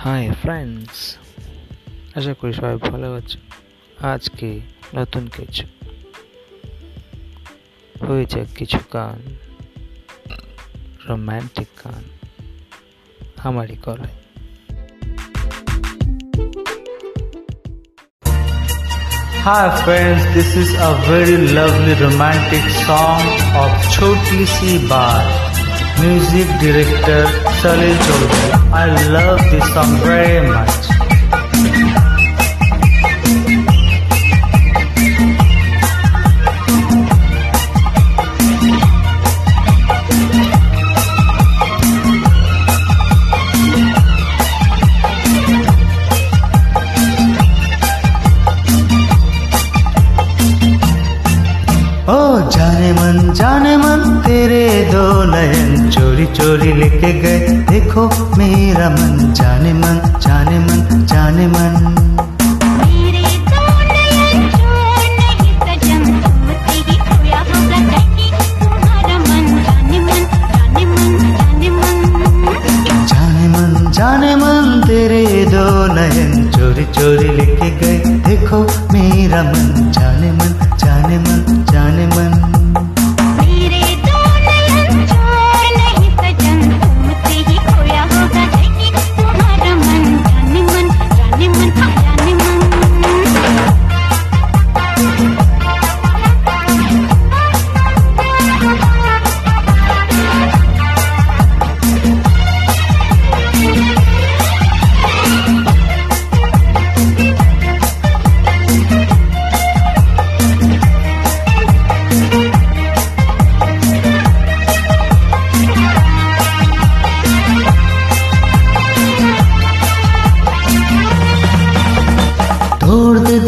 Hi friends আশা করি সবাই ভালো আছো আজকে নতুন কিছু হয়েছে কিছু গান রোম্যান্টিক গান আমারই গলায় Hi friends, this is a very lovely romantic song of Choti Si Baat. Music director Salil Chaudhary. I love this song very much. गए देखो मेरा मन जाने मन जाने मन जाने मन मेरे दो नयन छोड़ नहीं सजन तुमसे ही खोया होगा कहीं तुम्हारा मन जाने मन जाने मन जाने मन जाने मन जाने मन तेरे दो नयन चोरी चोरी लेके गए देखो मेरा मन जाने मन जाने मन जाने मन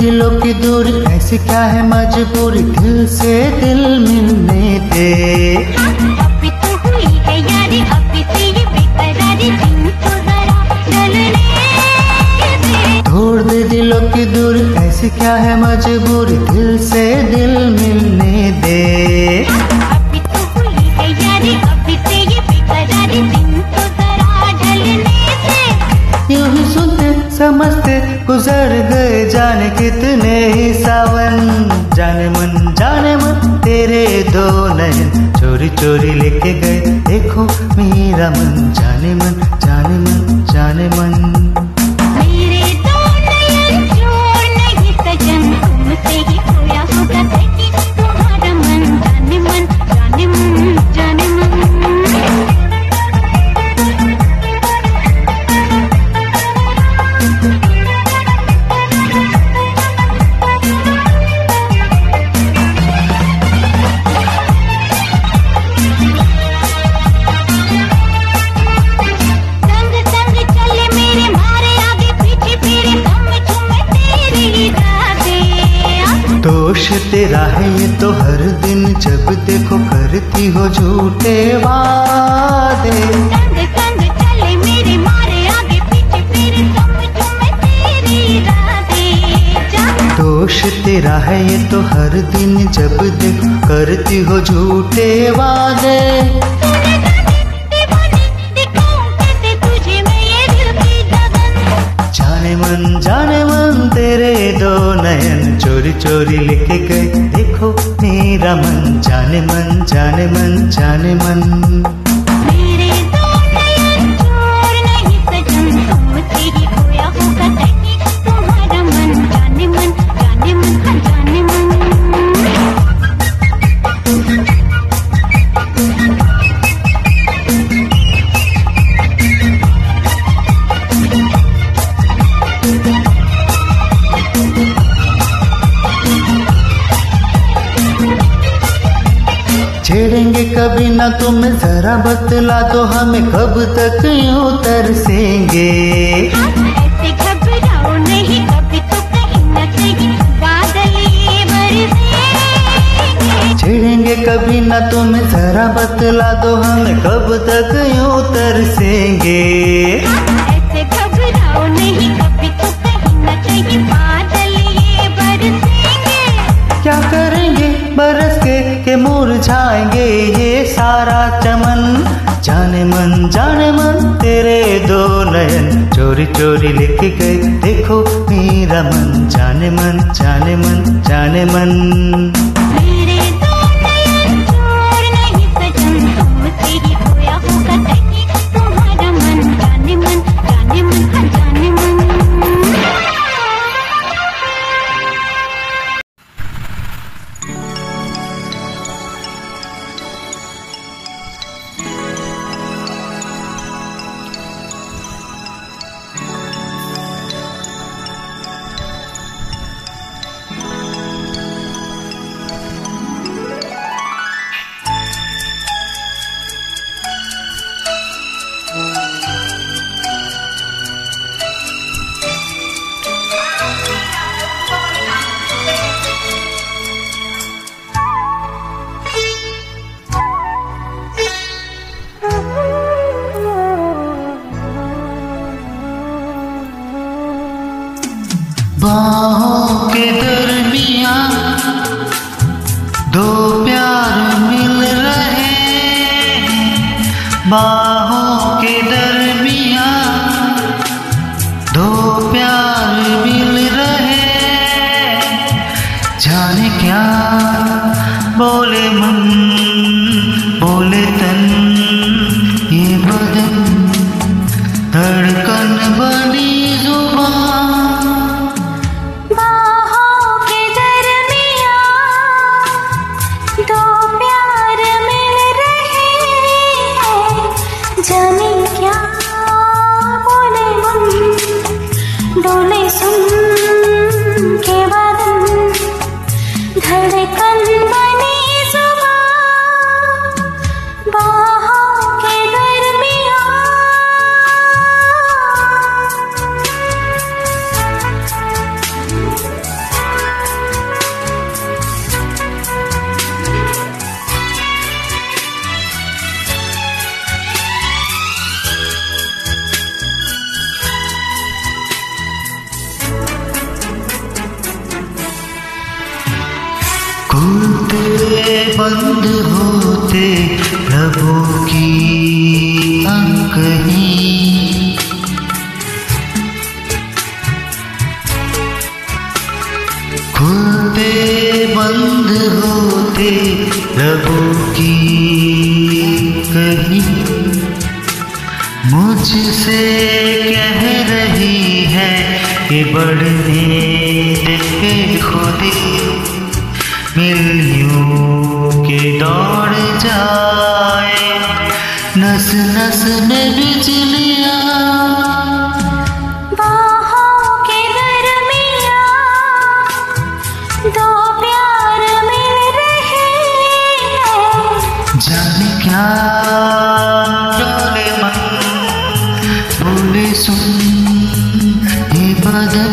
दिलों की दूर। ऐसी क्या है मजबूरी? दिल से दिल मिलने दे। अभी तो हुई है यारी अभी से ये बेकरारी दिन तो जरा ढलने तोड़ दे दिलों की दूर। ऐसी क्या है मजबूरी? दिल से दिल मिलने दे। समझते गुजर गए जाने कितने ही सावन। जाने मन जाने मन, तेरे दो नयन। चोरी चोरी लेके गए, देखो मेरा मन। जाने मन जाने मन जाने मन। दिन जब देखो करती हो झूठे वादे। संग संग चले मेरे मारे आगे पीछे फिरे हम झूमे तेरी रातें दोष तेरा है ये तो हर दिन जब देखो करती हो झूठे वादे। जाने मन जाने मन तेरे दो नयन चोरी चोरी लेके जाने मन जाने मन। मेरे दो ना तुम जरा बतला दो हम कब तक यूँ तरसेंगे। छिड़ेंगे कभी तो छेड़ेंगे कभी ना तुम जरा बतला दो हम कब तक यूँ तरसेंगे। चोरी लेके गए देखो मेरा मन जाने मन जाने मन जाने मन। கண் வழி बंद होते प्रभु की अंकही। खुलते बंद होते प्रभु की कहीं मुझसे कह रही है कि बढ़ने खुदी मिलियों में बिजलिया बाहों के दरमिया दो प्यार मिल रहे हैं जाने क्या डोले मन, बोले सुन, ये बदल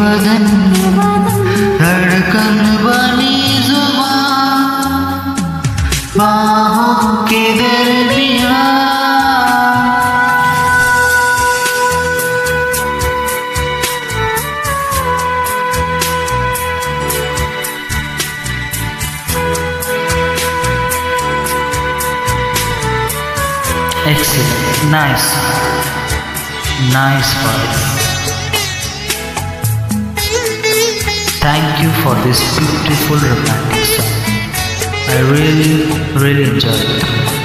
बदन धड़कन बनी बाहों के दरमिया Excellent, nice, nice voice. You for this beautiful romantic song. I really, really enjoyed it.